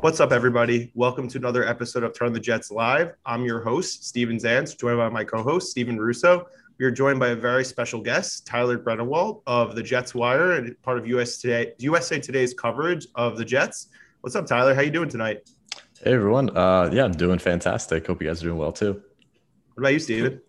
What's up, everybody? Welcome to another episode of Turn the Jets Live. I'm your host, Steven Zantz, joined by my co-host, Steven Russo. We are joined by a very special guest, Tyler Greenawalt of the Jets Wire and part of US Today, USA Today's coverage of the Jets. What's up, Tyler? How you doing tonight? Hey, everyone. Uh, yeah, I'm doing fantastic. Hope you guys are doing well too. What about you, Steven?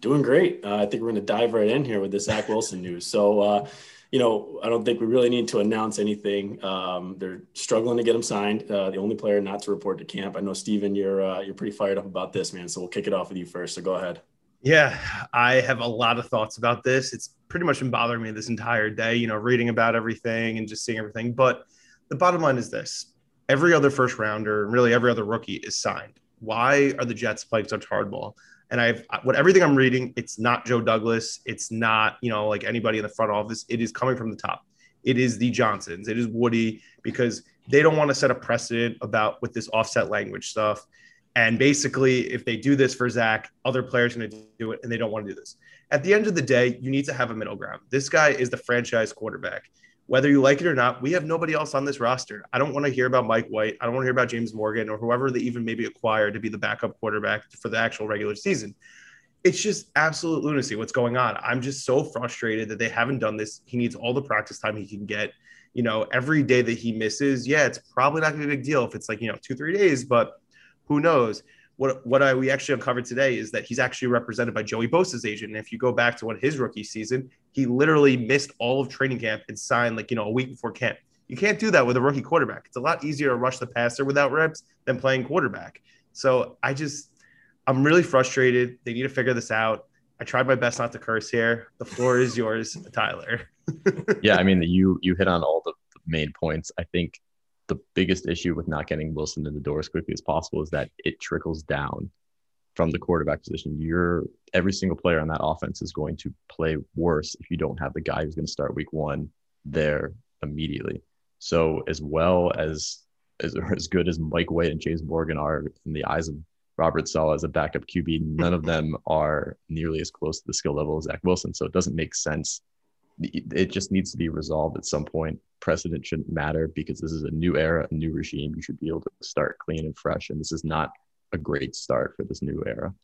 Doing great. Uh, I think we're going to dive right in here with this Zach Wilson news. So, uh, you know, I don't think we really need to announce anything. Um, they're struggling to get him signed. Uh, the only player not to report to camp. I know, Steven, you're uh, you're pretty fired up about this, man. So we'll kick it off with you first. So go ahead. Yeah, I have a lot of thoughts about this. It's pretty much been bothering me this entire day. You know, reading about everything and just seeing everything. But the bottom line is this: every other first rounder, and really every other rookie, is signed. Why are the Jets playing such hardball? And I've what everything I'm reading, it's not Joe Douglas, it's not you know like anybody in the front office. It is coming from the top. It is the Johnsons. It is Woody because they don't want to set a precedent about with this offset language stuff. And basically, if they do this for Zach, other players are going to do it, and they don't want to do this. At the end of the day, you need to have a middle ground. This guy is the franchise quarterback whether you like it or not, we have nobody else on this roster. I don't want to hear about Mike White. I don't want to hear about James Morgan or whoever they even maybe acquired to be the backup quarterback for the actual regular season. It's just absolute lunacy what's going on. I'm just so frustrated that they haven't done this. He needs all the practice time he can get. You know, every day that he misses, yeah, it's probably not going to be a big deal if it's like, you know, two, three days, but who knows? what what I, we actually uncovered today is that he's actually represented by Joey Bosa's agent. And if you go back to what his rookie season, he literally missed all of training camp and signed like you know a week before camp. You can't do that with a rookie quarterback. It's a lot easier to rush the passer without reps than playing quarterback. So I just I'm really frustrated. They need to figure this out. I tried my best not to curse here. The floor is yours, Tyler. yeah, I mean you you hit on all the main points. I think the biggest issue with not getting Wilson in the door as quickly as possible is that it trickles down from the quarterback position. You're every single player on that offense is going to play worse if you don't have the guy who's going to start week one there immediately. So as well as as, as good as Mike White and James Morgan are in the eyes of Robert Saleh as a backup QB, none of them are nearly as close to the skill level as Zach Wilson. So it doesn't make sense it just needs to be resolved at some point. Precedent shouldn't matter because this is a new era, a new regime. You should be able to start clean and fresh. And this is not a great start for this new era.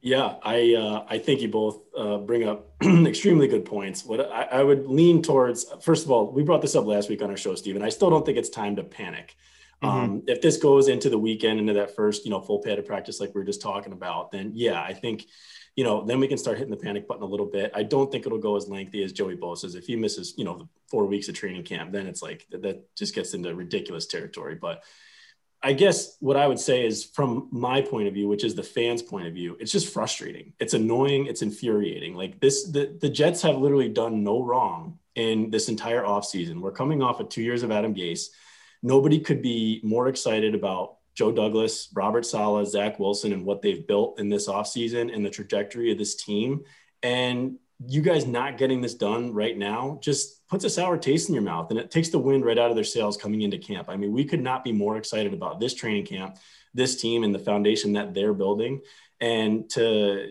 Yeah, I uh, I think you both uh, bring up extremely good points. What I, I, would lean towards, first of all, we brought this up last week on our show, Stephen. I still don't think it's time to panic. Mm-hmm. Um, if this goes into the weekend, into that first, you know, full padded practice like we were just talking about, then yeah, I think you know, then we can start hitting the panic button a little bit. I don't think it'll go as lengthy as Joey Bosa's. If he misses, you know, four weeks of training camp, then it's like that just gets into ridiculous territory. But I guess what I would say is from my point of view, which is the fans' point of view, it's just frustrating. It's annoying. It's infuriating. Like this, the, the Jets have literally done no wrong in this entire offseason. We're coming off of two years of Adam Gase. Nobody could be more excited about Joe Douglas, Robert Saleh, Zach Wilson, and what they've built in this offseason and the trajectory of this team. And you guys not getting this done right now just puts a sour taste in your mouth and it takes the wind right out of their sails coming into camp. I mean, we could not be more excited about this training camp, this team, and the foundation that they're building. And to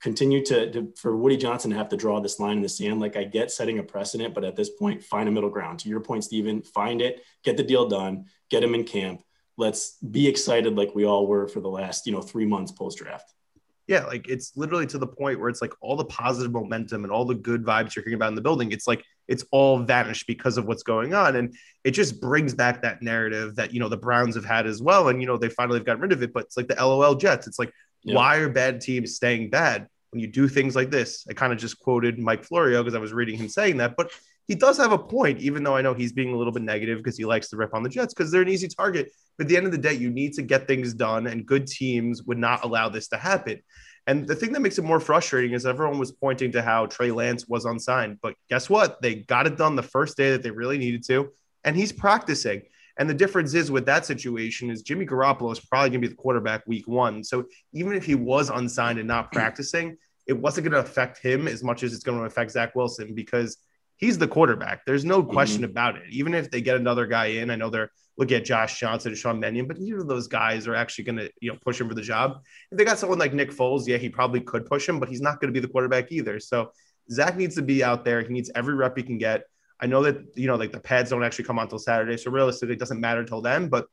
continue to, to, for Woody Johnson to have to draw this line in the sand. Like I get setting a precedent, but at this point, find a middle ground. To your point, Stephen, find it, get the deal done, get him in camp. Let's be excited like we all were for the last, you know, three months post draft. Yeah, like it's literally to the point where it's like all the positive momentum and all the good vibes you're hearing about in the building. It's like it's all vanished because of what's going on. And it just brings back that narrative that, you know, the Browns have had as well. And, you know, they finally have gotten rid of it, but it's like the LOL Jets. It's like, yeah. why are bad teams staying bad when you do things like this? I kind of just quoted Mike Florio because I was reading him saying that, but he does have a point, even though I know he's being a little bit negative because he likes to rip on the Jets because they're an easy target. But at the end of the day, you need to get things done, and good teams would not allow this to happen. And the thing that makes it more frustrating is everyone was pointing to how Trey Lance was unsigned. But guess what? They got it done the first day that they really needed to, and he's practicing. And the difference is with that situation is Jimmy Garoppolo is probably going to be the quarterback week one. So even if he was unsigned and not practicing, it wasn't going to affect him as much as it's going to affect Zach Wilson because he's the quarterback. There's no question mm-hmm. about it. Even if they get another guy in, I know they're look at Josh Johnson and Sean Mannion, but neither of those guys are actually going to, you know, push him for the job. If they got someone like Nick Foles, yeah, he probably could push him, but he's not going to be the quarterback either. So Zach needs to be out there. He needs every rep he can get. I know that, you know, like the pads don't actually come on until Saturday. So realistically, it doesn't matter until then, but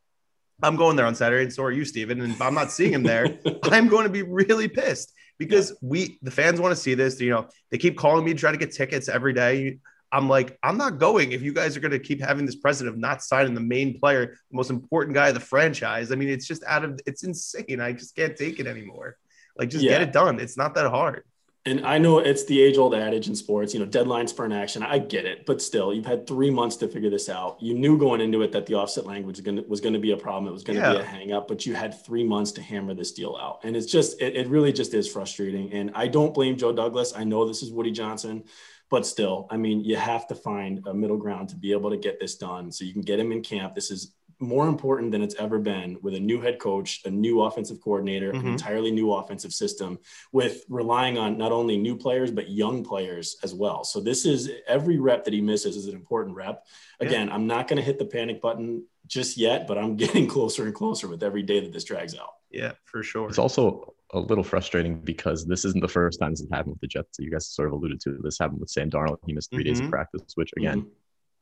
I'm going there on Saturday, and so are you, Steven. And if I'm not seeing him there, I'm going to be really pissed because yeah. we, the fans, want to see this. You know, they keep calling me to try to get tickets every day. I'm like, I'm not going if you guys are going to keep having this precedent of not signing the main player, the most important guy of the franchise. I mean, it's just out of, it's insane. I just can't take it anymore. Like, just yeah. get it done. It's not that hard. And I know it's the age old adage in sports, you know, deadlines for an action. I get it, but still, you've had three months to figure this out. You knew going into it that the offset language was going to, was going to be a problem. It was going to yeah. be a hang up, but you had three months to hammer this deal out. And it's just, it, it really just is frustrating. And I don't blame Joe Douglas. I know this is Woody Johnson but still, I mean, you have to find a middle ground to be able to get this done so you can get him in camp. This is more important than it's ever been with a new head coach, a new offensive coordinator, mm-hmm. an entirely new offensive system, with relying on not only new players, but young players as well. So, this is every rep that he misses is an important rep. Again, yeah. I'm not going to hit the panic button just yet, but I'm getting closer and closer with every day that this drags out. Yeah, for sure. It's also a little frustrating because this isn't the first time this has happened with the Jets. You guys sort of alluded to this happened with Sam Darnold. He missed 3 mm-hmm. days of mm-hmm. practice, which again mm-hmm.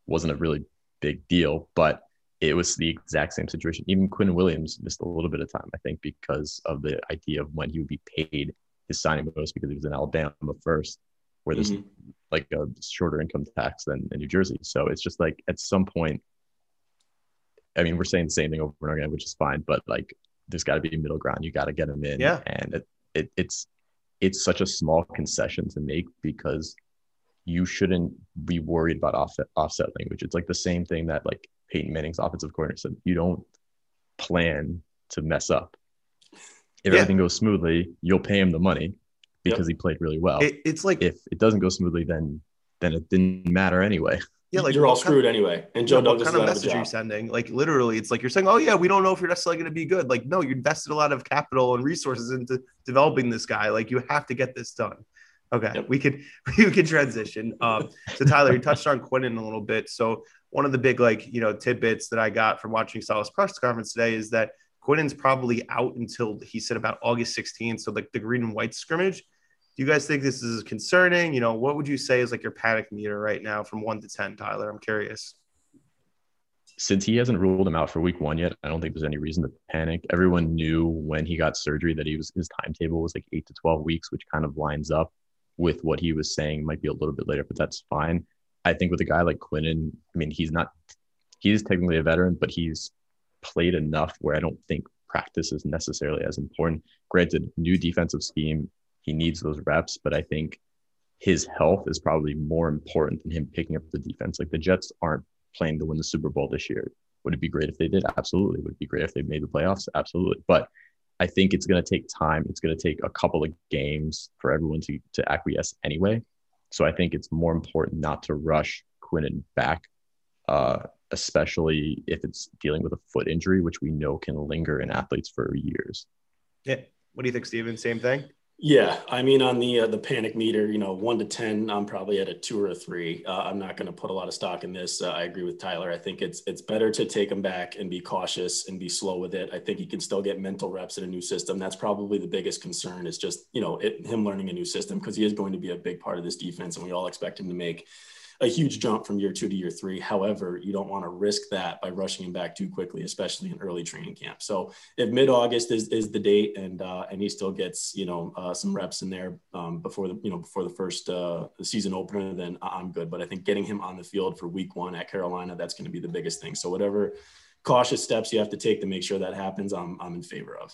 wasn't a really big deal, but it was the exact same situation. Even Quinn Williams missed a little bit of time, I think, because of the idea of when he would be paid his signing bonus because he was in Alabama first, where there's mm-hmm. like a shorter income tax than in New Jersey. So it's just like at some point, I mean, we're saying the same thing over and over again, which is fine, but like there's got to be a middle ground. You got to get them in. Yeah. And it, it, it's it's such a small concession to make because you shouldn't be worried about offset offset language. It's like the same thing that like Peyton Manning's offensive coordinator said. You don't plan to mess up. If yeah. everything goes smoothly, you'll pay him the money because yep. he played really well. It, it's like if it doesn't go smoothly, then then it didn't matter anyway. Yeah, like you're all screwed of, anyway. And Joe Douglas what kind of message are you sending? Like literally, it's like you're saying, "Oh yeah, we don't know if you're necessarily going to be good." Like, no, you invested a lot of capital and resources into developing this guy. Like, you have to get this done. Okay, yep. we could we could transition. Um, so Tyler, you touched on Quinnen a little bit. So one of the big like you know tidbits that I got from watching Saleh's press conference today is that Quinnen's probably out until he said about August 16th. So like the green and white scrimmage you guys think this is concerning? You know, what would you say is like your panic meter right now from one to 10, Tyler? I'm curious. Since he hasn't ruled him out for week one yet, I don't think there's any reason to panic. Everyone knew when he got surgery that he was his timetable was like eight to 12 weeks, which kind of lines up with what he was saying. Might be a little bit later, but that's fine. I think with a guy like Quinnen, I mean, he's not, he's technically a veteran, but he's played enough where I don't think practice is necessarily as important. Granted, new defensive scheme, he needs those reps, but I think his health is probably more important than him picking up the defense. Like the Jets aren't playing to win the Super Bowl this year. Would it be great if they did? Absolutely. Would it be great if they made the playoffs? Absolutely. But I think it's going to take time. It's going to take a couple of games for everyone to, to acquiesce anyway. So I think it's more important not to rush Quinnen back, uh, especially if it's dealing with a foot injury, which we know can linger in athletes for years. Yeah. What do you think, Steven? Same thing? Yeah, I mean, on the uh, the panic meter, you know, one to ten, I'm probably at a two or a three. Uh, I'm not going to put a lot of stock in this. Uh, I agree with Tyler. I think it's it's better to take him back and be cautious and be slow with it. I think he can still get mental reps in a new system. That's probably the biggest concern is just you know it, him learning a new system because he is going to be a big part of this defense, and we all expect him to make a huge jump from year two to year three. However, you don't want to risk that by rushing him back too quickly, especially in early training camp. So if mid August is, is the date and uh, and he still gets you know uh, some reps in there um, before the you know before the first uh, season opener, then I'm good. But I think getting him on the field for week one at Carolina, that's going to be the biggest thing. So whatever cautious steps you have to take to make sure that happens, I'm I'm in favor of.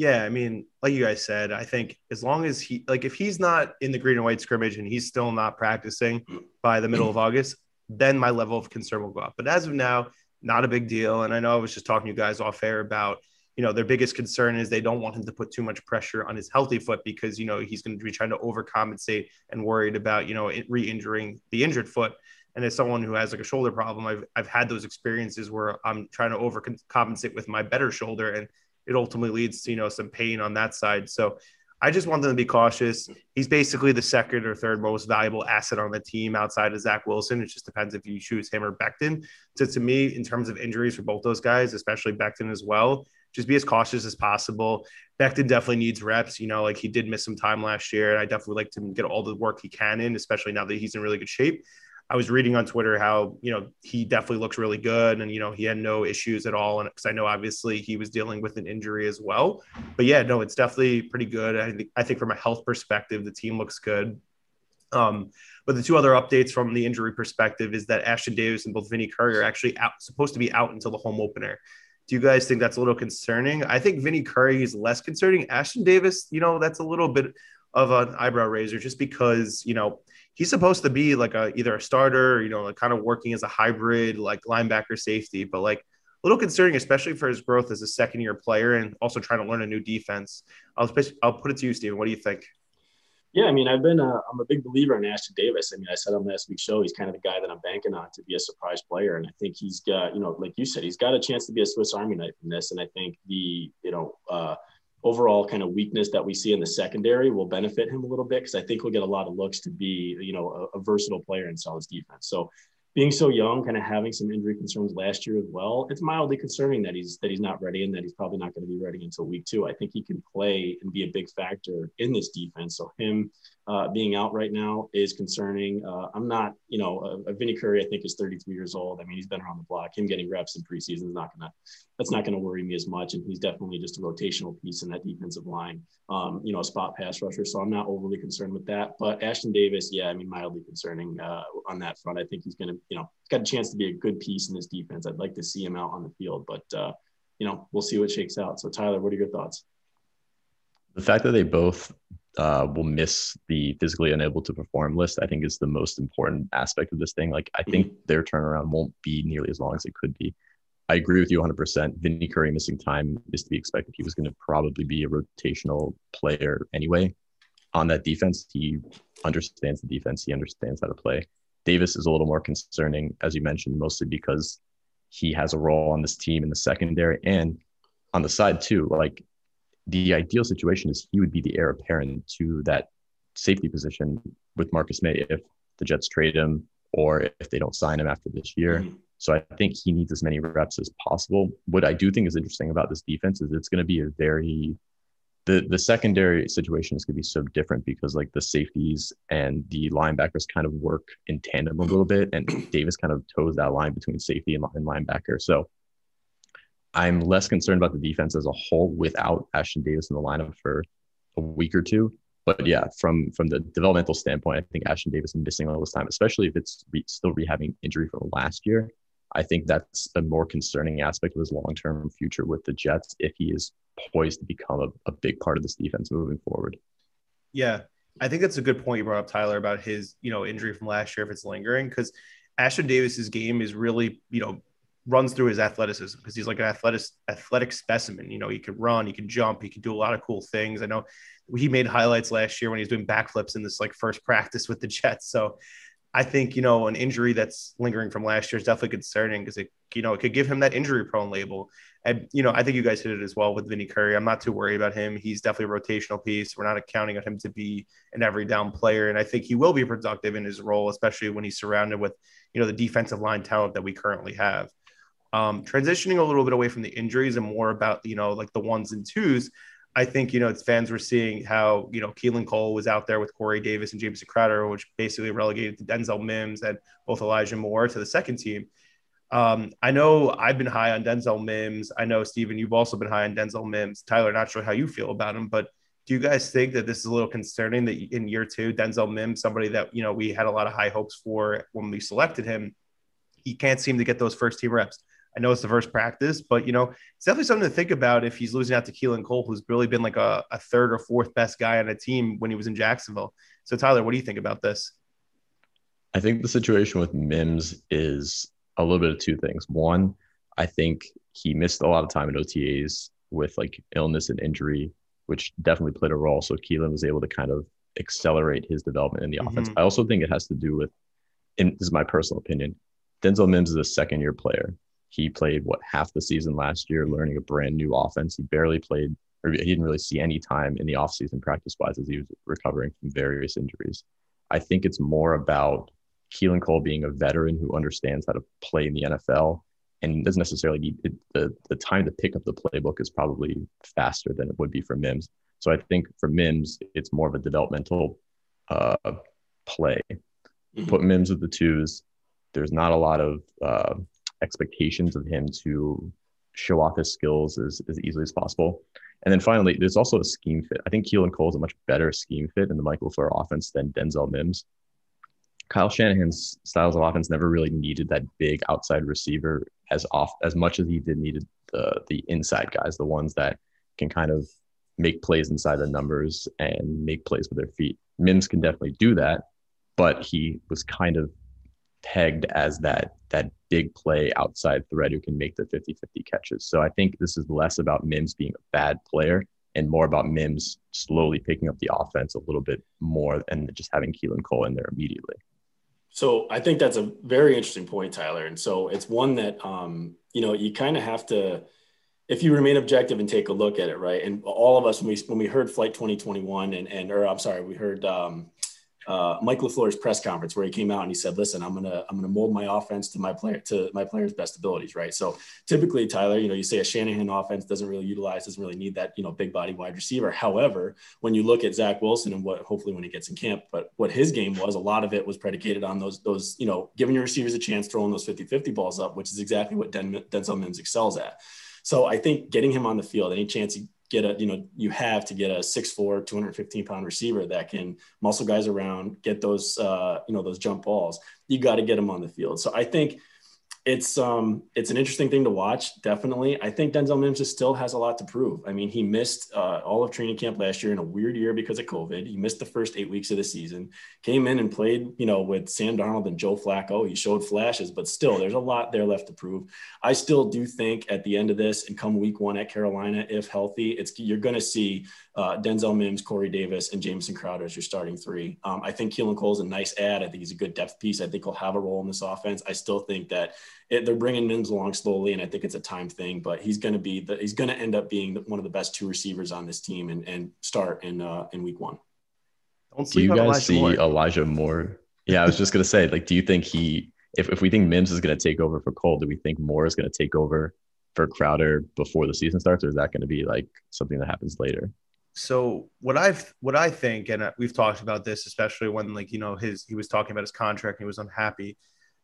Yeah, I mean, like you guys said, I think as long as he like if he's not in the green and white scrimmage and he's still not practicing by the middle of August, then my level of concern will go up. But as of now, not a big deal. And I know I was just talking to you guys off air about, you know, their biggest concern is they don't want him to put too much pressure on his healthy foot because, you know, he's going to be trying to overcompensate and worried about, you know, re-injuring the injured foot. And as someone who has like a shoulder problem, I've, I've had those experiences where I'm trying to overcompensate with my better shoulder and it ultimately leads to you know some pain on that side. So I just want them to be cautious. He's basically the second or third most valuable asset on the team outside of Zach Wilson. It just depends if you choose him or Becton. So to me, in terms of injuries for both those guys, especially Becton as well, just be as cautious as possible. Becton definitely needs reps. You know, like he did miss some time last year, and I definitely like to get all the work he can in, especially now that he's in really good shape. I was reading on Twitter how you know he definitely looks really good, and you know he had no issues at all. And because I know obviously he was dealing with an injury as well, but yeah, no, it's definitely pretty good. I think I think from a health perspective, the team looks good. Um, but the two other updates from the injury perspective is that Ashton Davis and both Vinny Curry are actually out, supposed to be out until the home opener. Do you guys think that's a little concerning? I think Vinny Curry is less concerning. Ashton Davis, you know, that's a little bit of an eyebrow raiser just because, you know, he's supposed to be like a either a starter, you know, like kind of working as a hybrid, like linebacker safety, but like a little concerning, especially for his growth as a second year player and also trying to learn a new defense. I'll I'll put it to you, Steven. What do you think? Yeah, I mean, I've been a, I'm a big believer in Ashton Davis. I mean, I said on last week's show, he's kind of the guy that I'm banking on to be a surprise player, and I think he's got, you know, like you said, he's got a chance to be a Swiss Army knife in this. And I think the, you know, uh, overall kind of weakness that we see in the secondary will benefit him a little bit because I think we'll get a lot of looks to be, you know, a, a versatile player in Sal's defense. So being so young, kind of having some injury concerns last year as well, it's mildly concerning that he's that he's not ready and that he's probably not going to be ready until week two. I think he can play and be a big factor in this defense. So him uh, being out right now is concerning. Uh, I'm not, you know, uh, Vinny Curry, I think is 33 years old. I mean, he's been around the block. Him getting reps in preseason is not gonna, that's not gonna worry me as much. And he's definitely just a rotational piece in that defensive line. Um, you know, a spot pass rusher. So I'm not overly concerned with that. But Ashton Davis, yeah, I mean, mildly concerning uh, on that front. I think he's gonna, you know, got a chance to be a good piece in this defense. I'd like to see him out on the field, but uh, you know, we'll see what shakes out. So Tyler, what are your thoughts? The fact that they both uh, will miss the physically unable to perform list, I think is the most important aspect of this thing. Like, I think mm-hmm. their turnaround won't be nearly as long as it could be. I agree with you 100%. Vinny Curry missing time is to be expected. He was going to probably be a rotational player anyway. On that defense, he understands the defense, he understands how to play. Davis is a little more concerning, as you mentioned, mostly because he has a role on this team in the secondary and on the side too. Like the ideal situation is he would be the heir apparent to that safety position with Marcus May if the Jets trade him or if they don't sign him after this year. Mm-hmm. So I think he needs as many reps as possible. What I do think is interesting about this defense is it's going to be a very the the secondary situation is going to be so different because like the safeties and the linebackers kind of work in tandem a little bit, and Davis kind of toes that line between safety and, and linebacker. So I'm less concerned about the defense as a whole without Ashton Davis in the lineup for a week or two. But yeah, from from the developmental standpoint, I think Ashton Davis is missing all this time, especially if it's re- still rehabbing injury from last year. I think that's a more concerning aspect of his long term future with the Jets if he is poised to become a, a big part of this defense moving forward. Yeah, I think that's a good point you brought up, Tyler, about his you know injury from last year if it's lingering because Ashton Davis's game is really you know runs through his athleticism because he's like an athletic athletic specimen. You know, he could run, he could jump, he could do a lot of cool things. I know he made highlights last year when he was doing backflips in this like first practice with the Jets. So I think, you know, an injury that's lingering from last year is definitely concerning because it, you know, it could give him that injury prone label. And, you know, I think you guys hit it as well with Vinny Curry. I'm not too worried about him. He's definitely a rotational piece. We're not counting on him to be an every down player. And I think he will be productive in his role, especially when he's surrounded with, you know, the defensive line talent that we currently have. Um, transitioning a little bit away from the injuries and more about, you know, like the ones and twos. I think, you know, it's fans were seeing how, you know, Keelan Cole was out there with Corey Davis and Jamison Crowder, which basically relegated to Denzel Mims and both Elijah Moore to the second team. Um, I know I've been high on Denzel Mims. I know, Stephen, you've also been high on Denzel Mims. Tyler, not sure how you feel about him, but do you guys think that this is a little concerning that in year two, Denzel Mims, somebody that, you know, we had a lot of high hopes for when we selected him, he can't seem to get those first team reps. I know it's the first practice, but you know, it's definitely something to think about if he's losing out to Keelan Cole, who's really been like a, a third or fourth best guy on a team when he was in Jacksonville. So Tyler, what do you think about this? I think the situation with Mims is a little bit of two things. One, I think he missed a lot of time in OTAs with like illness and injury, which definitely played a role. So Keelan was able to kind of accelerate his development in the mm-hmm. offense. I also think it has to do with, and this is my personal opinion, Denzel Mims is a second year player. He played what half the season last year, learning a brand new offense. He barely played, or he didn't really see any time in the offseason practice wise as he was recovering from various injuries. I think it's more about Keelan Cole being a veteran who understands how to play in the NFL and doesn't necessarily need it, the, the time to pick up the playbook is probably faster than it would be for Mims. So I think for Mims, it's more of a developmental uh, play. Mm-hmm. Put Mims with the twos. There's not a lot of uh, expectations of him to show off his skills as, as easily as possible. And then finally, there's also a scheme fit. I think Keelan Cole is a much better scheme fit in the Michael LaFleur offense than Denzel Mims. Kyle Shanahan's styles of offense never really needed that big outside receiver as off as much as he did needed the the inside guys, the ones that can kind of make plays inside the numbers and make plays with their feet. Mims can definitely do that, but he was kind of pegged as that that big play outside threat who can make the 50-50 catches. So I think this is less about Mims being a bad player and more about Mims slowly picking up the offense a little bit more and just having Keelan Cole in there immediately. So I think that's a very interesting point, Tyler. And so it's one that um, you know you kind of have to, if you remain objective and take a look at it, right? And all of us when we when we heard Flight 2021 and and or I'm sorry, we heard um, uh, Mike LaFleur's press conference where he came out and he said, "Listen, I'm gonna I'm gonna mold my offense to my player to my players' best abilities." Right. So typically, Tyler, you know, you say a Shanahan offense doesn't really utilize, doesn't really need that you know big body wide receiver. However, when you look at Zach Wilson and what hopefully when he gets in camp, but what his game was, a lot of it was predicated on those those you know giving your receivers a chance throwing those 50-50 balls up, which is exactly what Den- Denzel Mims excels at. So I think getting him on the field, any chance he get a you know you have to get a 6'4 215 pound receiver that can muscle guys around get those uh, you know those jump balls. You got to get them on the field. So i think it's um it's an interesting thing to watch definitely i think denzel mims still has a lot to prove i mean he missed uh, all of training camp last year in a weird year because of covid he missed the first eight weeks of the season came in and played you know with sam darnold and joe flacco he showed flashes but still there's a lot there left to prove i still do think at the end of this and come week one at carolina if healthy it's you're going to see uh, Denzel Mims, Corey Davis, and Jamison Crowder as your starting three. Um, I think Keelan Cole is a nice ad. I think he's a good depth piece. I think he'll have a role in this offense. I still think that it, they're bringing Mims along slowly, and I think it's a time thing. But he's going to be the, he's going to end up being one of the best two receivers on this team and, and start in uh, in week one. Do you guys Elijah see Moore. Elijah Moore? Yeah, I was just going to say, like, do you think he? If, if we think Mims is going to take over for Cole, do we think Moore is going to take over for Crowder before the season starts, or is that going to be like something that happens later? so what I've what I think, and uh, we've talked about this, especially when like you know his he was talking about his contract and he was unhappy.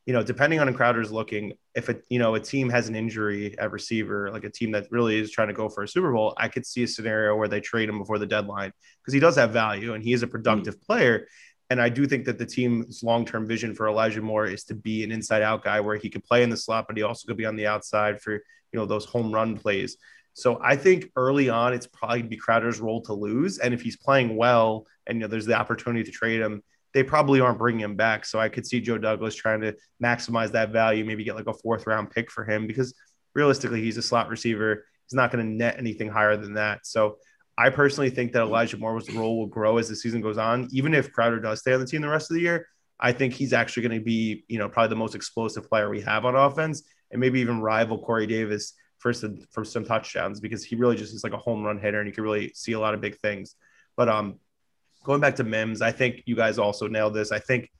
You know, depending on Crowder's looking, if a you know a team has an injury at receiver, like a team that really is trying to go for a Super Bowl, I could see a scenario where they trade him before the deadline because he does have value and he is a productive mm. player. And I do think that the team's long term vision for Elijah Moore is to be an inside out guy where he could play in the slot, but he also could be on the outside for you know those home run plays. So I think early on, it's probably be Crowder's role to lose. And if he's playing well and you know there's the opportunity to trade him, they probably aren't bringing him back. So I could see Joe Douglas trying to maximize that value, maybe get like a fourth round pick for him because realistically, he's a slot receiver. He's not going to net anything higher than that. So I personally think that Elijah Moore's role will grow as the season goes on. Even if Crowder does stay on the team the rest of the year, I think he's actually going to be, you know, probably the most explosive player we have on offense, and maybe even rival Corey Davis for some for some touchdowns because he really just is like a home run hitter and you can really see a lot of big things. But um, going back to Mims, I think you guys also nailed this. I think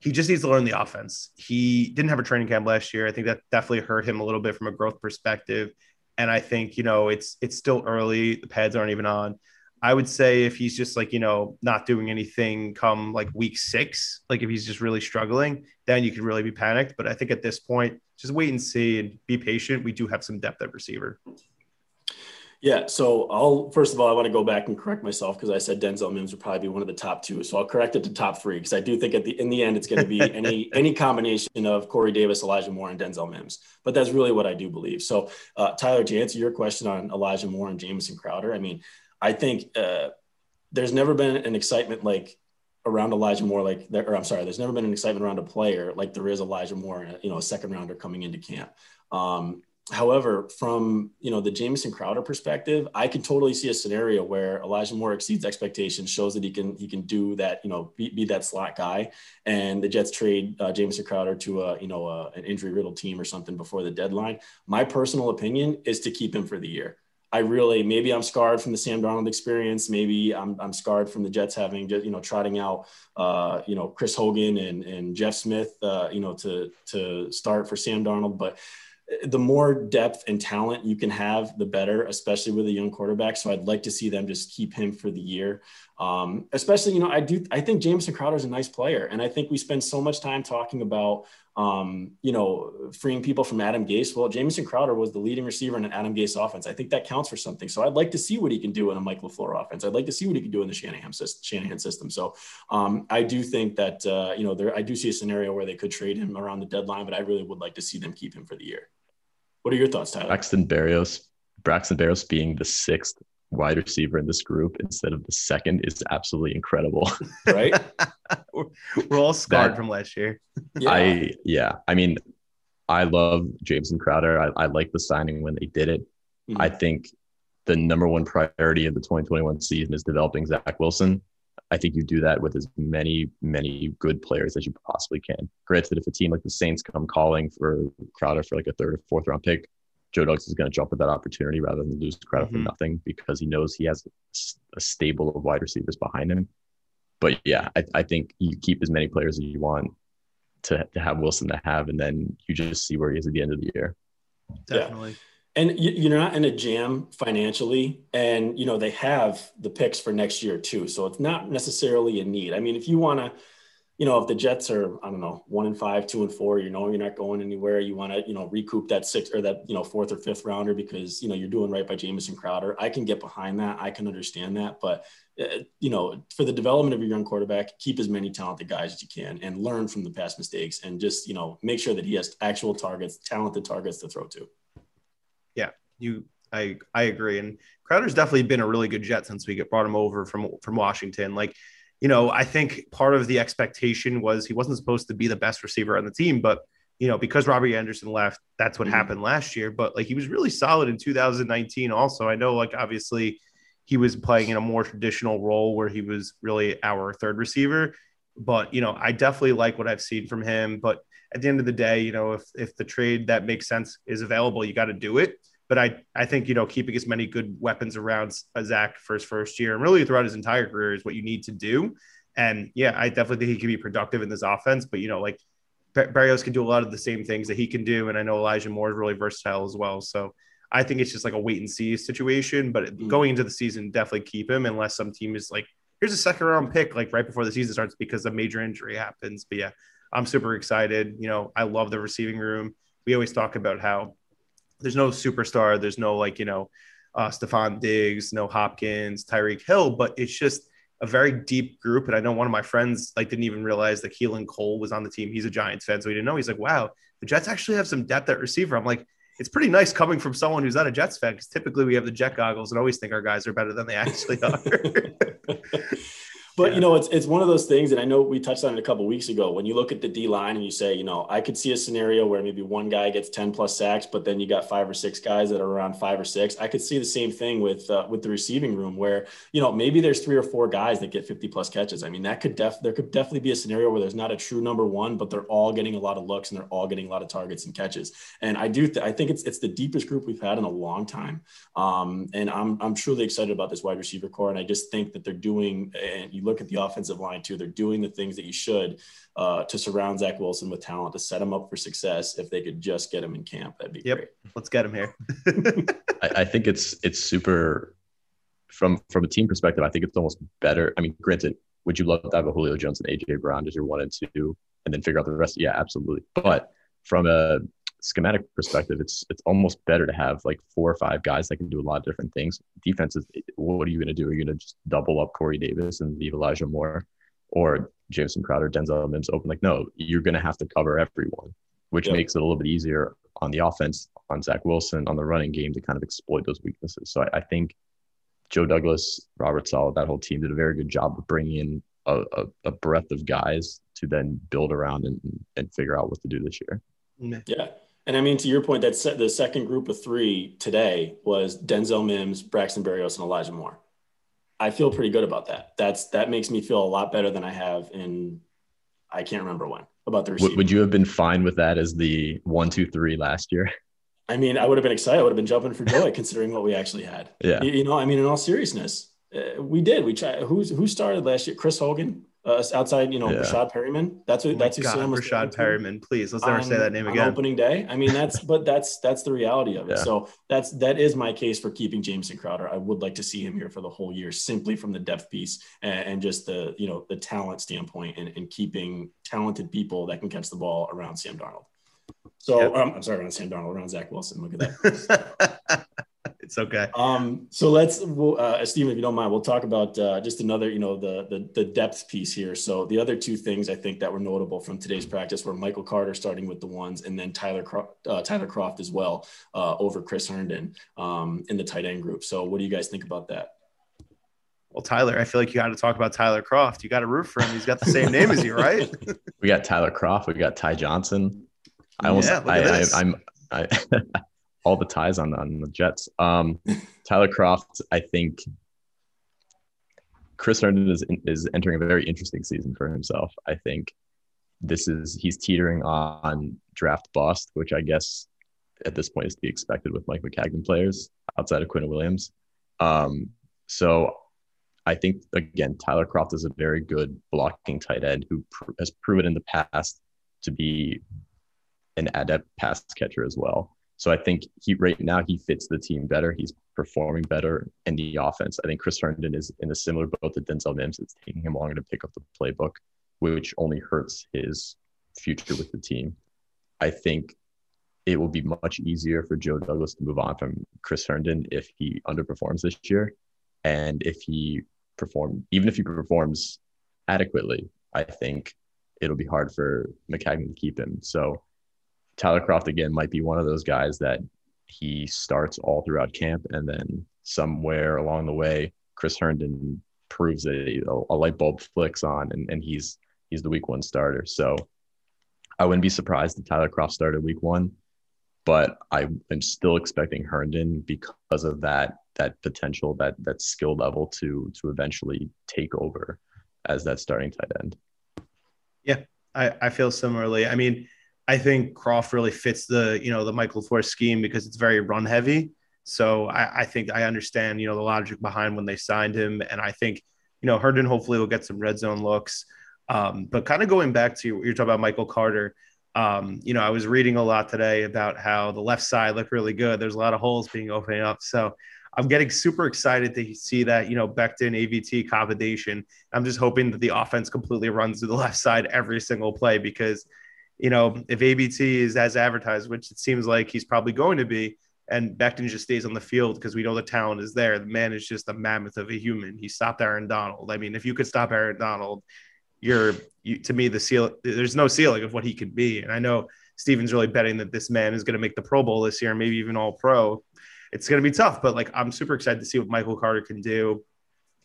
he just needs to learn the offense. He didn't have a training camp last year. I think that definitely hurt him a little bit from a growth perspective. And I think, you know, it's it's still early. The pads aren't even on. I would say if he's just like, you know, not doing anything come like week six, like if he's just really struggling, then you could really be panicked. But I think at this point, just wait and see and be patient. We do have some depth at receiver. Yeah. So I'll first of all, I want to go back and correct myself because I said Denzel Mims would probably be one of the top two. So I'll correct it to top three because I do think at the in the end it's going to be any any combination of Corey Davis, Elijah Moore, and Denzel Mims. But that's really what I do believe. So uh, Tyler, to answer your question on Elijah Moore and Jamison Crowder, I mean, I think uh, there's never been an excitement like around Elijah Moore, like there, or I'm sorry, there's never been an excitement around a player like there is Elijah Moore, you know, a second rounder coming into camp. Um, however, from you know the Jamison Crowder perspective, I can totally see a scenario where Elijah Moore exceeds expectations, shows that he can he can do that, you know, be, be that slot guy, and the Jets trade uh, Jamison Crowder to a you know a, an injury riddled team or something before the deadline. My personal opinion is to keep him for the year. I really maybe I'm scarred from the Sam Darnold experience. Maybe I'm, I'm scarred from the Jets having just you know trotting out uh, you know Chris Hogan and and Jeff Smith uh, you know to to start for Sam Darnold, But the more depth and talent you can have, the better, especially with a young quarterback. So I'd like to see them just keep him for the year. Um, especially, you know, I do, I think Jamison Crowder is a nice player. And I think we spend so much time talking about, um, you know, freeing people from Adam Gase. Well, Jamison Crowder was the leading receiver in an Adam Gase offense. I think that counts for something. So I'd like to see what he can do in a Mike LaFleur offense. I'd like to see what he can do in the Shanahan system. Shanahan system. So um, I do think that, uh, you know, there, I do see a scenario where they could trade him around the deadline, but I really would like to see them keep him for the year. What are your thoughts, Tyler? Braxton Berrios, Braxton Berrios being the sixth wide receiver in this group instead of the second is absolutely incredible. Right? we're, all scarred that, from last year. Yeah. I yeah. I mean, I love Jamison Crowder. I, I like the signing when they did it. Mm-hmm. I think the number one priority of the 2021 season is developing Zach Wilson. I think you do that with as many, many good players as you possibly can. Granted, if a team like the Saints come calling for Crowder for like a third or fourth round pick, Joe Douglas is going to jump at that opportunity rather than lose Crowder mm-hmm. for nothing because he knows he has a stable of wide receivers behind him. But yeah, I, I think you keep as many players as you want to, to have Wilson to have, and then you just see where he is at the end of the year. Definitely. Yeah and you're not in a jam financially and you know they have the picks for next year too so it's not necessarily a need. I mean if you want to you know if the jets are i don't know one and five two and four you know you're not going anywhere you want to you know recoup that six or that you know fourth or fifth rounder because you know you're doing right by jamison crowder. I can get behind that. I can understand that but uh, you know for the development of your young quarterback keep as many talented guys as you can and learn from the past mistakes and just you know make sure that he has actual targets talented targets to throw to you I I agree. And Crowder's definitely been a really good Jet since we get brought him over from from Washington. Like, you know, I think part of the expectation was he wasn't supposed to be the best receiver on the team, but you know, because Robbie Anderson left, that's what mm-hmm. happened last year. But like he was really solid in 2019. Also, I know like obviously he was playing in a more traditional role where he was really our third receiver. But you know, I definitely like what I've seen from him. But at the end of the day, you know, if if the trade that makes sense is available, you got to do it. But I I think you know keeping as many good weapons around Zach for his first year and really throughout his entire career is what you need to do. And yeah, I definitely think he can be productive in this offense. But you know, like Berrios can do a lot of the same things that he can do, and I know Elijah Moore is really versatile as well. So I think it's just like a wait and see situation. But mm-hmm. going into the season, definitely keep him unless some team is like, here's a second round pick like right before the season starts because a major injury happens. But yeah, I'm super excited. You know, I love the receiving room. We always talk about how there's no superstar, there's no like, you know, uh, Stefon Diggs, no Hopkins, Tyreek Hill, but it's just a very deep group. And I know one of my friends like didn't even realize that Keelan Cole was on the team. He's a Giants fan, so he didn't know. He's like, wow, the Jets actually have some depth at receiver. I'm like, it's pretty nice coming from someone who's not a Jets fan because typically we have the Jet goggles and always think our guys are better than they actually are. But yeah. you know, it's it's one of those things, and I know we touched on it a couple weeks ago. When you look at the D line and you say, you know, I could see a scenario where maybe one guy gets ten plus sacks, but then you got five or six guys that are around five or six. I could see the same thing with uh, with the receiving room, where you know maybe there's three or four guys that get fifty plus catches. I mean, that could def there could definitely be a scenario where there's not a true number one, but they're all getting a lot of looks and they're all getting a lot of targets and catches. And I do th- I think it's it's the deepest group we've had in a long time. Um, and I'm I'm truly excited about this wide receiver core, and I just think that they're doing. And you look at the offensive line too; they're doing the things that you should uh, to surround Zach Wilson with talent to set him up for success. If they could just get him in camp, that'd be yep. great. Let's get him here. I, I think it's it's super from from a team perspective. I think it's almost better. I mean, granted, would you love to have a Julio Jones and AJ Brown as your one and two, and then figure out the rest? Yeah, absolutely. But from a schematic perspective, it's it's almost better to have like four or five guys that can do a lot of different things. Defenses, what are you going to do? Are you going to just double up Corey Davis and leave Elijah Moore, or Jamison Crowder, Denzel Mims open? Like, no, you're going to have to cover everyone, which yep. makes it a little bit easier on the offense, on Zach Wilson, on the running game to kind of exploit those weaknesses. So I, I think Joe Douglas, Robert Saleh, that whole team did a very good job of bringing in a, a, a breadth of guys to then build around and, and figure out what to do this year. Mm-hmm. Yeah. And I mean, to your point, that the second group of three today was Denzel Mims, Braxton Berrios, and Elijah Moore. I feel pretty good about that. That's that makes me feel a lot better than I have in I can't remember when about the receiver. Would you have been fine with that as the one, two, three last year? I mean, I would have been excited. I would have been jumping for joy considering what we actually had. Yeah. You, you know, I mean, in all seriousness, uh, we did. We tried. Who's who started last year? Chris Hogan uh, outside, you know, yeah. Breshad Perriman. That's what. Oh that's who God, Sam was Breshad Perriman. Please, let's never on, say that name again. opening day. I mean, that's but that's that's the reality of it. Yeah. So that's that is my case for keeping Jamison Crowder. I would like to see him here for the whole year, simply from the depth piece and, and just the you know the talent standpoint and, and, keeping talented people that can catch the ball around Sam Darnold. So yep. um, I'm sorry, around Sam Darnold, around Zach Wilson. Look at that. it's okay. Um, so let's, we'll, uh, Stephen, if you don't mind, we'll talk about uh, just another, you know, the, the the depth piece here. So the other two things I think that were notable from today's practice were Michael Carter starting with the ones, and then Tyler uh, Tyler Kroft as well uh, over Chris Herndon um, in the tight end group. So what do you guys think about that? Well, Tyler, I feel like you got to talk about Tyler Kroft. You got to root for him. He's got the same name as you, right? we got Tyler Kroft. We got Ty Johnson. I almost, yeah, I, I, am I, all the ties on, on the Jets. Um, Tyler Kroft, I think Chris Herndon is, is entering a very interesting season for himself. I think this is, he's teetering on draft bust, which I guess at this point is to be expected with Mike Maccagnan players outside of Quinn Williams. Um, so I think again, Tyler Kroft is a very good blocking tight end who pr- has proven in the past to be an adept pass catcher as well. So I think he right now he fits the team better. He's performing better in the offense. I think Chris Herndon is in a similar boat to Denzel Mims. It's taking him longer to pick up the playbook, which only hurts his future with the team. I think it will be much easier for Joe Douglas to move on from Chris Herndon if he underperforms this year. And if he perform, even if he performs adequately, I think it'll be hard for Maccagnan to keep him. So Tyler Kroft again might be one of those guys that he starts all throughout camp, and then somewhere along the way, Chris Herndon proves a, a light bulb flicks on, and, and he's he's the week one starter. So I wouldn't be surprised if Tyler Kroft started week one, but I am still expecting Herndon because of that that potential, that that skill level to to eventually take over as that starting tight end. Yeah, I, I feel similarly. I mean, I think Kroft really fits the you know the Mike LaFleur's scheme because it's very run heavy. So I, I, think I understand you know the logic behind when they signed him, and I think you know Herndon hopefully will get some red zone looks. Um, but kind of going back to what you're talking about Michael Carter. Um, you know, I was reading a lot today about how the left side looked really good. There's a lot of holes being opening up. So I'm getting super excited to see that, you know, Becton, AVT combination. I'm just hoping that the offense completely runs to the left side every single play because you know, if AVT is as advertised, which it seems like he's probably going to be, and Becton just stays on the field because we know the talent is there. The man is just a mammoth of a human. He stopped Aaron Donald. I mean, if you could stop Aaron Donald, you're you, to me the seal. There's no ceiling of what he could be. And I know Steven's really betting that this man is going to make the Pro Bowl this year, maybe even All Pro. It's going to be tough, but like I'm super excited to see what Michael Carter can do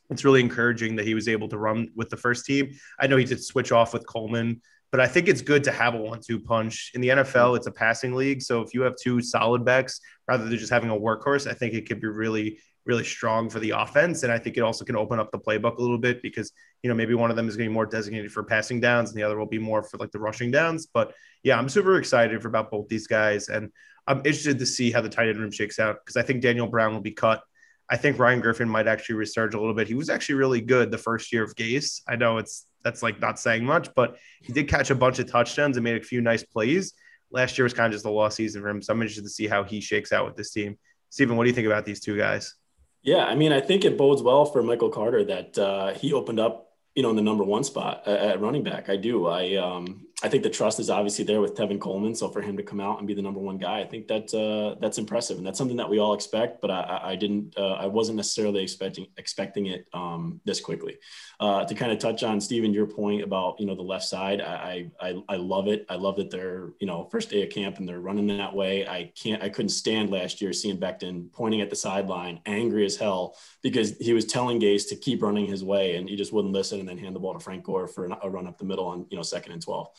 it's really encouraging that he was able to run with the first team. I know he did switch off with Coleman, but I think it's good to have a one-two punch in the NFL. It's a passing league, so if you have two solid backs rather than just having a workhorse, I think it could be really really strong for the offense. And I think it also can open up the playbook a little bit because, you know, maybe one of them is going to be more designated for passing downs and the other will be more for like the rushing downs. But yeah, I'm super excited for about both these guys. And I'm interested to see how the tight end room shakes out because I think Daniel Brown will be cut. I think Ryan Griffin might actually resurge a little bit. He was actually really good the first year of Gase. I know it's that's like not saying much, but he did catch a bunch of touchdowns and made a few nice plays. Last year was kind of just a lost season for him. So I'm interested to see how he shakes out with this team. Stephen, what do you think about these two guys? Yeah, I mean, I think it bodes well for Michael Carter that uh, he opened up, you know, in the number one spot at, at running back. I do. I um, I think the trust is obviously there with Tevin Coleman. So for him to come out and be the number one guy, I think that uh, that's impressive, and that's something that we all expect. But I, I didn't, uh, I wasn't necessarily expecting expecting it um, this quickly. Uh, to kind of touch on Stephen, your point about you know the left side, I, I I love it. I love that they're you know first day of camp and they're running that way. I can't, I couldn't stand last year seeing Becton pointing at the sideline, angry as hell because he was telling Gase to keep running his way, and he just wouldn't listen, and then hand the ball to Frank Gore for a run up the middle on you know second and twelve.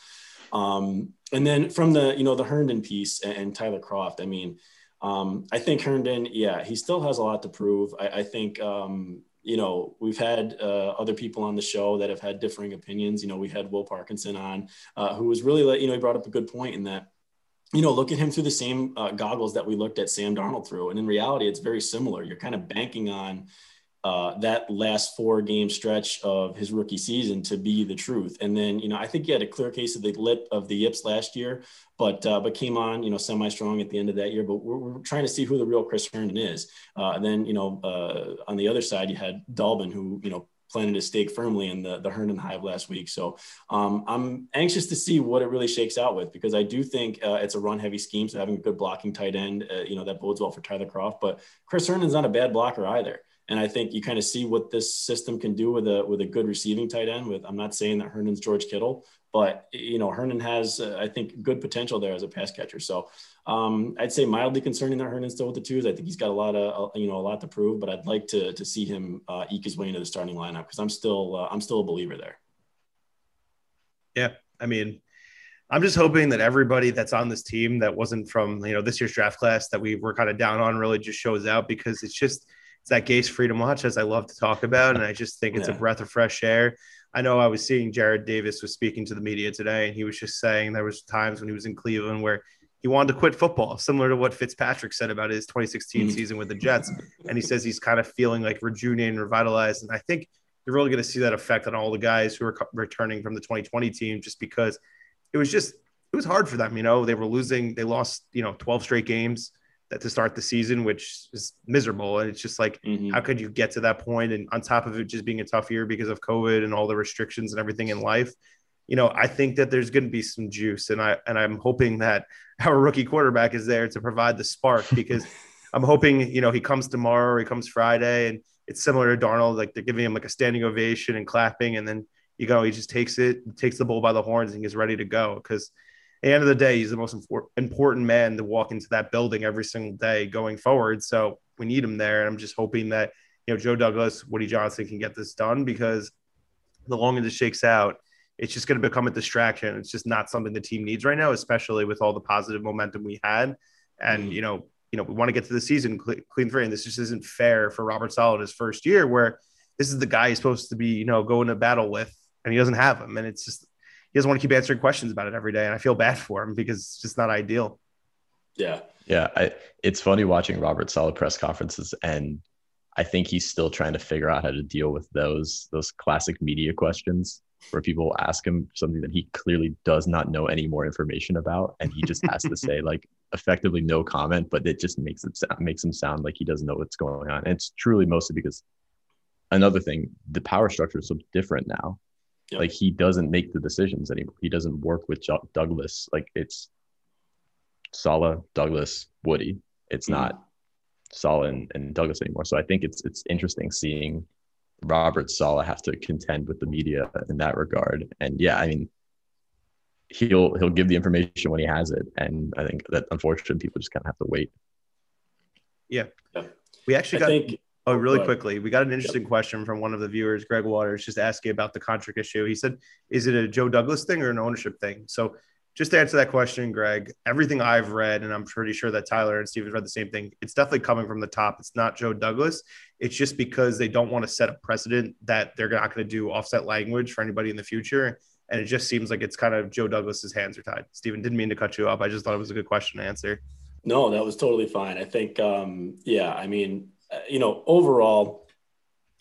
Um, and then from the, you know, the Herndon piece and, and Tyler Kroft, I mean, um, I think Herndon, yeah, he still has a lot to prove. I, I think, um, you know, we've had uh, other people on the show that have had differing opinions. You know, we had Will Parkinson on, uh, who was really, you know, he brought up a good point in that, you know, look at him through the same uh, goggles that we looked at Sam Darnold through. And in reality, it's very similar. You're kind of banking on, uh, that last four game stretch of his rookie season to be the truth. And then, you know, I think he had a clear case of the lip of the yips last year, but uh, but came on, you know, semi strong at the end of that year. But we're, we're, trying to see who the real Chris Herndon is. Uh, and then, you know, uh, on the other side, you had Dalvin, who you know planted his stake firmly in the the Herndon hive last week. So um, I'm anxious to see what it really shakes out with because I do think uh, it's a run heavy scheme. So having a good blocking tight end, uh, you know, that bodes well for Tyler Kroft. But Chris Herndon's not a bad blocker either. And I think you kind of see what this system can do with a with a good receiving tight end. With I'm not saying that Herndon's George Kittle, but you know Herndon has uh, I think good potential there as a pass catcher. So um, I'd say mildly concerning that Herndon's still with the twos. I think he's got a lot of uh, you know a lot to prove, but I'd like to to see him uh, eke his way into the starting lineup because I'm still uh, I'm still a believer there. Yeah, I mean, I'm just hoping that everybody that's on this team that wasn't from you know this year's draft class that we were kind of down on really just shows out because it's just it's that Gase Freedom Watch as I love to talk about, and I just think it's yeah. a breath of fresh air. I know I was seeing Jarrad Davis was speaking to the media today, and he was just saying there was times when he was in Cleveland where he wanted to quit football, similar to what Fitzpatrick said about his 2016 mm. season with the Jets. And he says he's kind of feeling like rejuvenated and revitalized. And I think you're really going to see that effect on all the guys who are returning from the 2020 team, just because it was just it was hard for them. You know, they were losing, they lost you know 12 straight games to start the season, which is miserable. And it's just like, mm-hmm. how could you get to that point? And on top of it, just being a tough year because of COVID and all the restrictions and everything in life, you know, I think that there's going to be some juice, and I and I'm hoping that our rookie quarterback is there to provide the spark because I'm hoping you know he comes tomorrow or he comes Friday, and it's similar to Darnold, like they're giving him like a standing ovation and clapping, and then you go, he just takes it, takes the bull by the horns, and he's ready to go because the end of the day, he's the most important man to walk into that building every single day going forward. So we need him there. And I'm just hoping that, you know, Joe Douglas, Woody Johnson can get this done because the longer this shakes out, it's just going to become a distraction. It's just not something the team needs right now, especially with all the positive momentum we had. And, mm-hmm. you know, you know, we want to get to the season clean three, and this just isn't fair for Robert Saleh his first year, where this is the guy he's supposed to be, you know, going to battle with, and he doesn't have him, and it's just he doesn't want to keep answering questions about it every day. And I feel bad for him because it's just not ideal. Yeah. Yeah. I, it's funny watching Robert Saleh press conferences and I think he's still trying to figure out how to deal with those, those classic media questions where people ask him something that he clearly does not know any more information about. And he just has to say like effectively no comment, but it just makes it sound, makes him sound like he doesn't know what's going on. And it's truly mostly because another thing, the power structure is so different now Yep. Like he doesn't make the decisions anymore. He doesn't work with Douglas. Like it's Saleh, Douglas, Woody. It's mm-hmm. not Saleh and, and, Douglas anymore. So I think it's it's interesting seeing Robert Saleh have to contend with the media in that regard. And yeah, I mean, he'll he'll give the information when he has it. And I think that unfortunately people just kind of have to wait. Yeah. yeah. We actually I got think Oh, really quickly, we got an interesting yep. question from one of the viewers, Greg Waters, just asking about the contract issue. He said, "Is it a Joe Douglas thing or an ownership thing?" So, just to answer that question, Greg, everything I've read, and I'm pretty sure that Tyler and Steve have read the same thing. It's definitely coming from the top. It's not Joe Douglas. It's just because they don't want to set a precedent that they're not going to do offset language for anybody in the future. And it just seems like it's kind of Joe Douglas's hands are tied. Steven, didn't mean to cut you off. I just thought it was a good question to answer. No, that was totally fine. I think, um, yeah, I mean, you know, overall,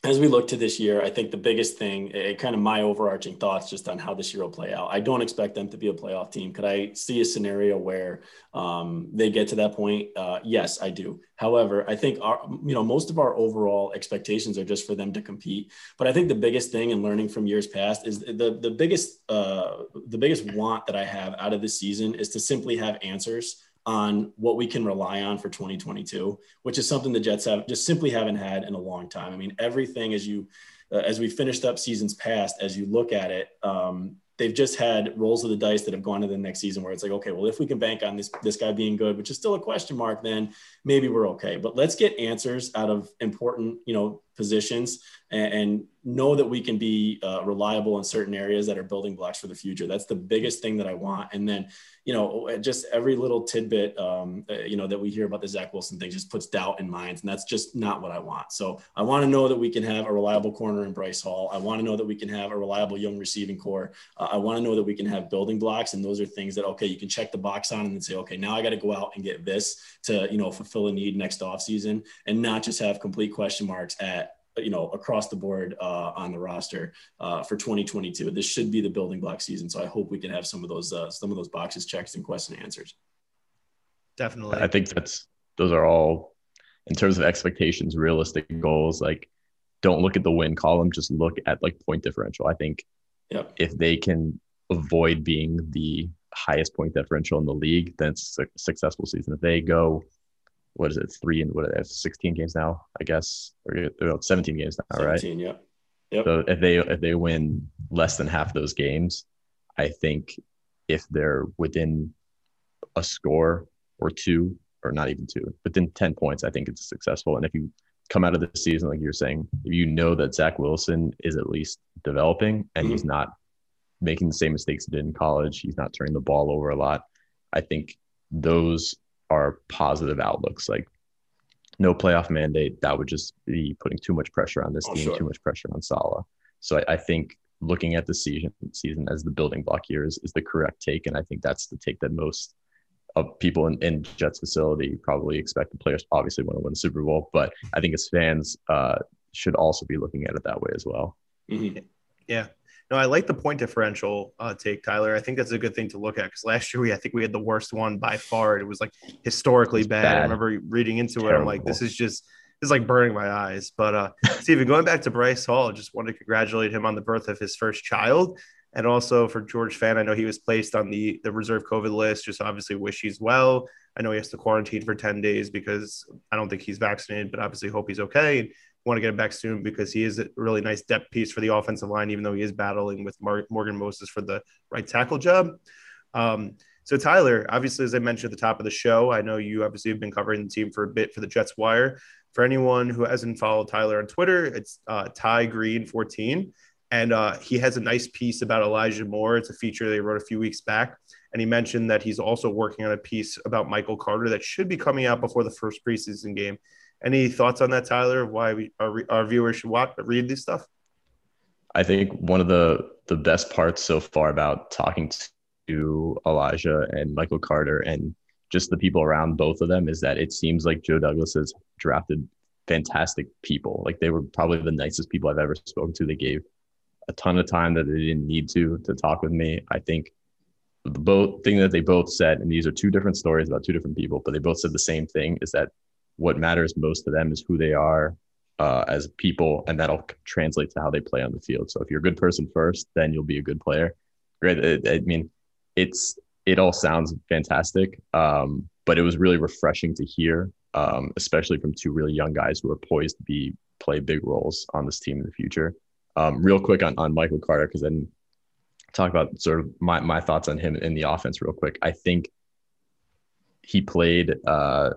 as we look to this year, I think the biggest thing, it, kind of my overarching thoughts just on how this year will play out. I don't expect them to be a playoff team. Could I see a scenario where um, they get to that point? Uh, yes, I do. However, I think our, you know, most of our overall expectations are just for them to compete. But I think the biggest thing in learning from years past is the the biggest uh, the biggest want that I have out of this season is to simply have answers on what we can rely on for 2022, which is something the Jets have just simply haven't had in a long time. I mean, everything as you uh, as we finished up seasons past, as you look at it, um, they've just had rolls of the dice that have gone to the next season where it's like, okay, well, if we can bank on this this guy being good, which is still a question mark, then maybe we're okay. But let's get answers out of important, you know, positions and, and know that we can be uh, reliable in certain areas that are building blocks for the future. That's the biggest thing that I want. And then, you know, just every little tidbit, um, uh, you know, that we hear about the Zach Wilson thing just puts doubt in minds. And that's just not what I want. So I want to know that we can have a reliable corner in Bryce Hall. I want to know that we can have a reliable young receiving core. Uh, I want to know that we can have building blocks. And those are things that, okay, you can check the box on and then say, okay, now I got to go out and get this to, you know, fulfill a need next offseason and not just have complete question marks at you know across the board uh, on the roster uh, for 2022. This should be the building block season, so I hope we can have some of those uh, some of those boxes checked and question answers. Definitely, I think that's those are all in terms of expectations, realistic goals. Like, don't look at the win column; just look at like point differential. I think yep. if they can avoid being the highest point differential in the league, then it's a successful season. If they go what is it, three and what have 16 games now, I guess, or 17 games now, 17, right? Yeah. Yep. So if they if they win less than half those games, I think if they're within a score or two, or not even two, within 10 points, I think it's successful. And if you come out of the season, like you're saying, if you know that Zach Wilson is at least developing and mm-hmm. he's not making the same mistakes he did in college, he's not turning the ball over a lot. I think those are positive outlooks. Like no playoff mandate, that would just be putting too much pressure on this oh, team, sure. too much pressure on Saleh. So I, I, think looking at the season season as the building block year is, is the correct take. And I think that's the take that most of people in, in Jets facility probably expect the players obviously want to win the Super Bowl. But I think as fans uh, should also be looking at it that way as well. Mm-hmm. Yeah. No, I like the point differential uh, take, Tyler. I think that's a good thing to look at because last year we, I think we had the worst one by far. It was like historically bad. bad. I remember reading into Terrible. it. I'm like, this is just this is like burning my eyes. But uh, Steven, going back to Bryce Hall, just want to congratulate him on the birth of his first child, and also for George Fant. I know he was placed on the the reserve COVID list. Just obviously wish he's well. I know he has to quarantine for ten days because I don't think he's vaccinated, but obviously hope he's okay want to get him back soon because he is a really nice depth piece for the offensive line, even though he is battling with Mar- Morgan Moses for the right tackle job. Um, so, Tyler, obviously, as I mentioned at the top of the show, I know you obviously have been covering the team for a bit for the Jets Wire. For anyone who hasn't followed Tyler on Twitter, it's uh, Ty Green 14. And uh, he has a nice piece about Elijah Moore. It's a feature they wrote a few weeks back. And he mentioned that he's also working on a piece about Michael Carter that should be coming out before the first preseason game. Any thoughts on that, Tyler? Why we our, our viewers should watch read this stuff? I think one of the the best parts so far about talking to Elijah and Michael Carter and just the people around both of them is that it seems like Joe Douglas has drafted fantastic people. Like they were probably the nicest people I've ever spoken to. They gave a ton of time that they didn't need to to talk with me. I think the both thing that they both said, and these are two different stories about two different people, but they both said the same thing: is that what matters most to them is who they are uh, as people, and that'll translate to how they play on the field. So if you're a good person first, then you'll be a good player. Great. I mean, it's it all sounds fantastic, um, but it was really refreshing to hear, um, especially from two really young guys who are poised to be play big roles on this team in the future. Um, real quick on on Michael Carter, because then talk about sort of my my thoughts on him in the offense real quick. I think he played uh,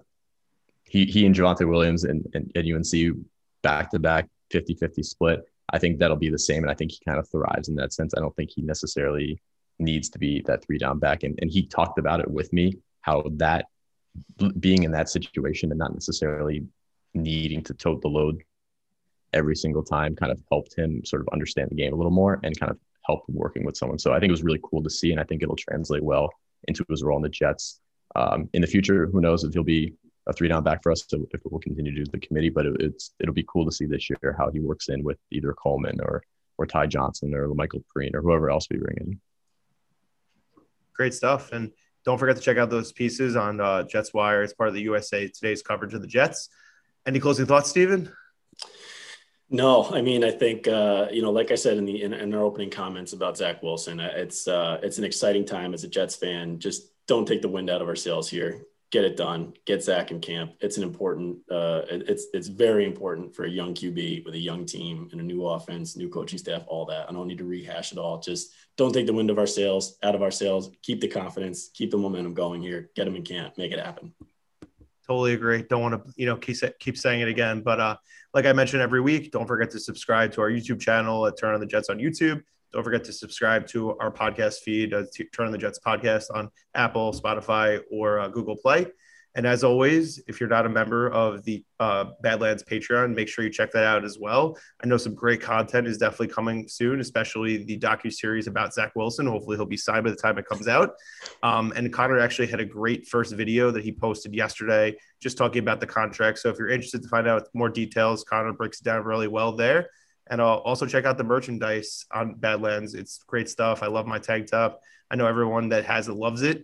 he he and Javonte Williams and, and UNC back to back 50 50 split. I think that'll be the same. And I think he kind of thrives in that sense. I don't think he necessarily needs to be that three down back. And, and he talked about it with me how that being in that situation and not necessarily needing to tote the load every single time kind of helped him sort of understand the game a little more and kind of help working with someone. So I think it was really cool to see, and I think it'll translate well into his role in the Jets um, in the future. Who knows if he'll be a three down back for us, so if we'll continue to do the committee, but it, it's it'll be cool to see this year how he works in with either Coleman or or Ty Johnson or Michael Perine or whoever else we bring in. Great stuff, and don't forget to check out those pieces on uh, Jets Wire. It's part of the USA Today's coverage of the Jets. Any closing thoughts, Stephen? No, I mean, I think uh, you know, like I said in the in, in our opening comments about Zach Wilson, uh, it's uh, it's an exciting time as a Jets fan. Just don't take the wind out of our sails here. Get it done. Get Zach in camp. It's an important. Uh, it's it's very important for a young QB with a young team and a new offense, new coaching staff, all that. I don't need to rehash it all. Just don't take the wind of our sails out of our sails. Keep the confidence. Keep the momentum going here. Get them in camp. Make it happen. Totally agree. Don't want to, you know, keep keep saying it again, but uh, like I mentioned every week, don't forget to subscribe to our YouTube channel at Turn on the Jets on YouTube. Don't forget to subscribe to our podcast feed, uh, Turn on the Jets podcast on Apple, Spotify, or uh, Google Play. And as always, if you're not a member of the uh, Badlands Patreon, make sure you check that out as well. I know some great content is definitely coming soon, especially the docu series about Zach Wilson. Hopefully, he'll be signed by the time it comes out. Um, and Connor actually had a great first video that he posted yesterday, just talking about the contract. So if you're interested to find out more details, Connor breaks it down really well there. And I'll also check out the merchandise on Badlands. It's great stuff. I love my tank top. I know everyone that has it loves it.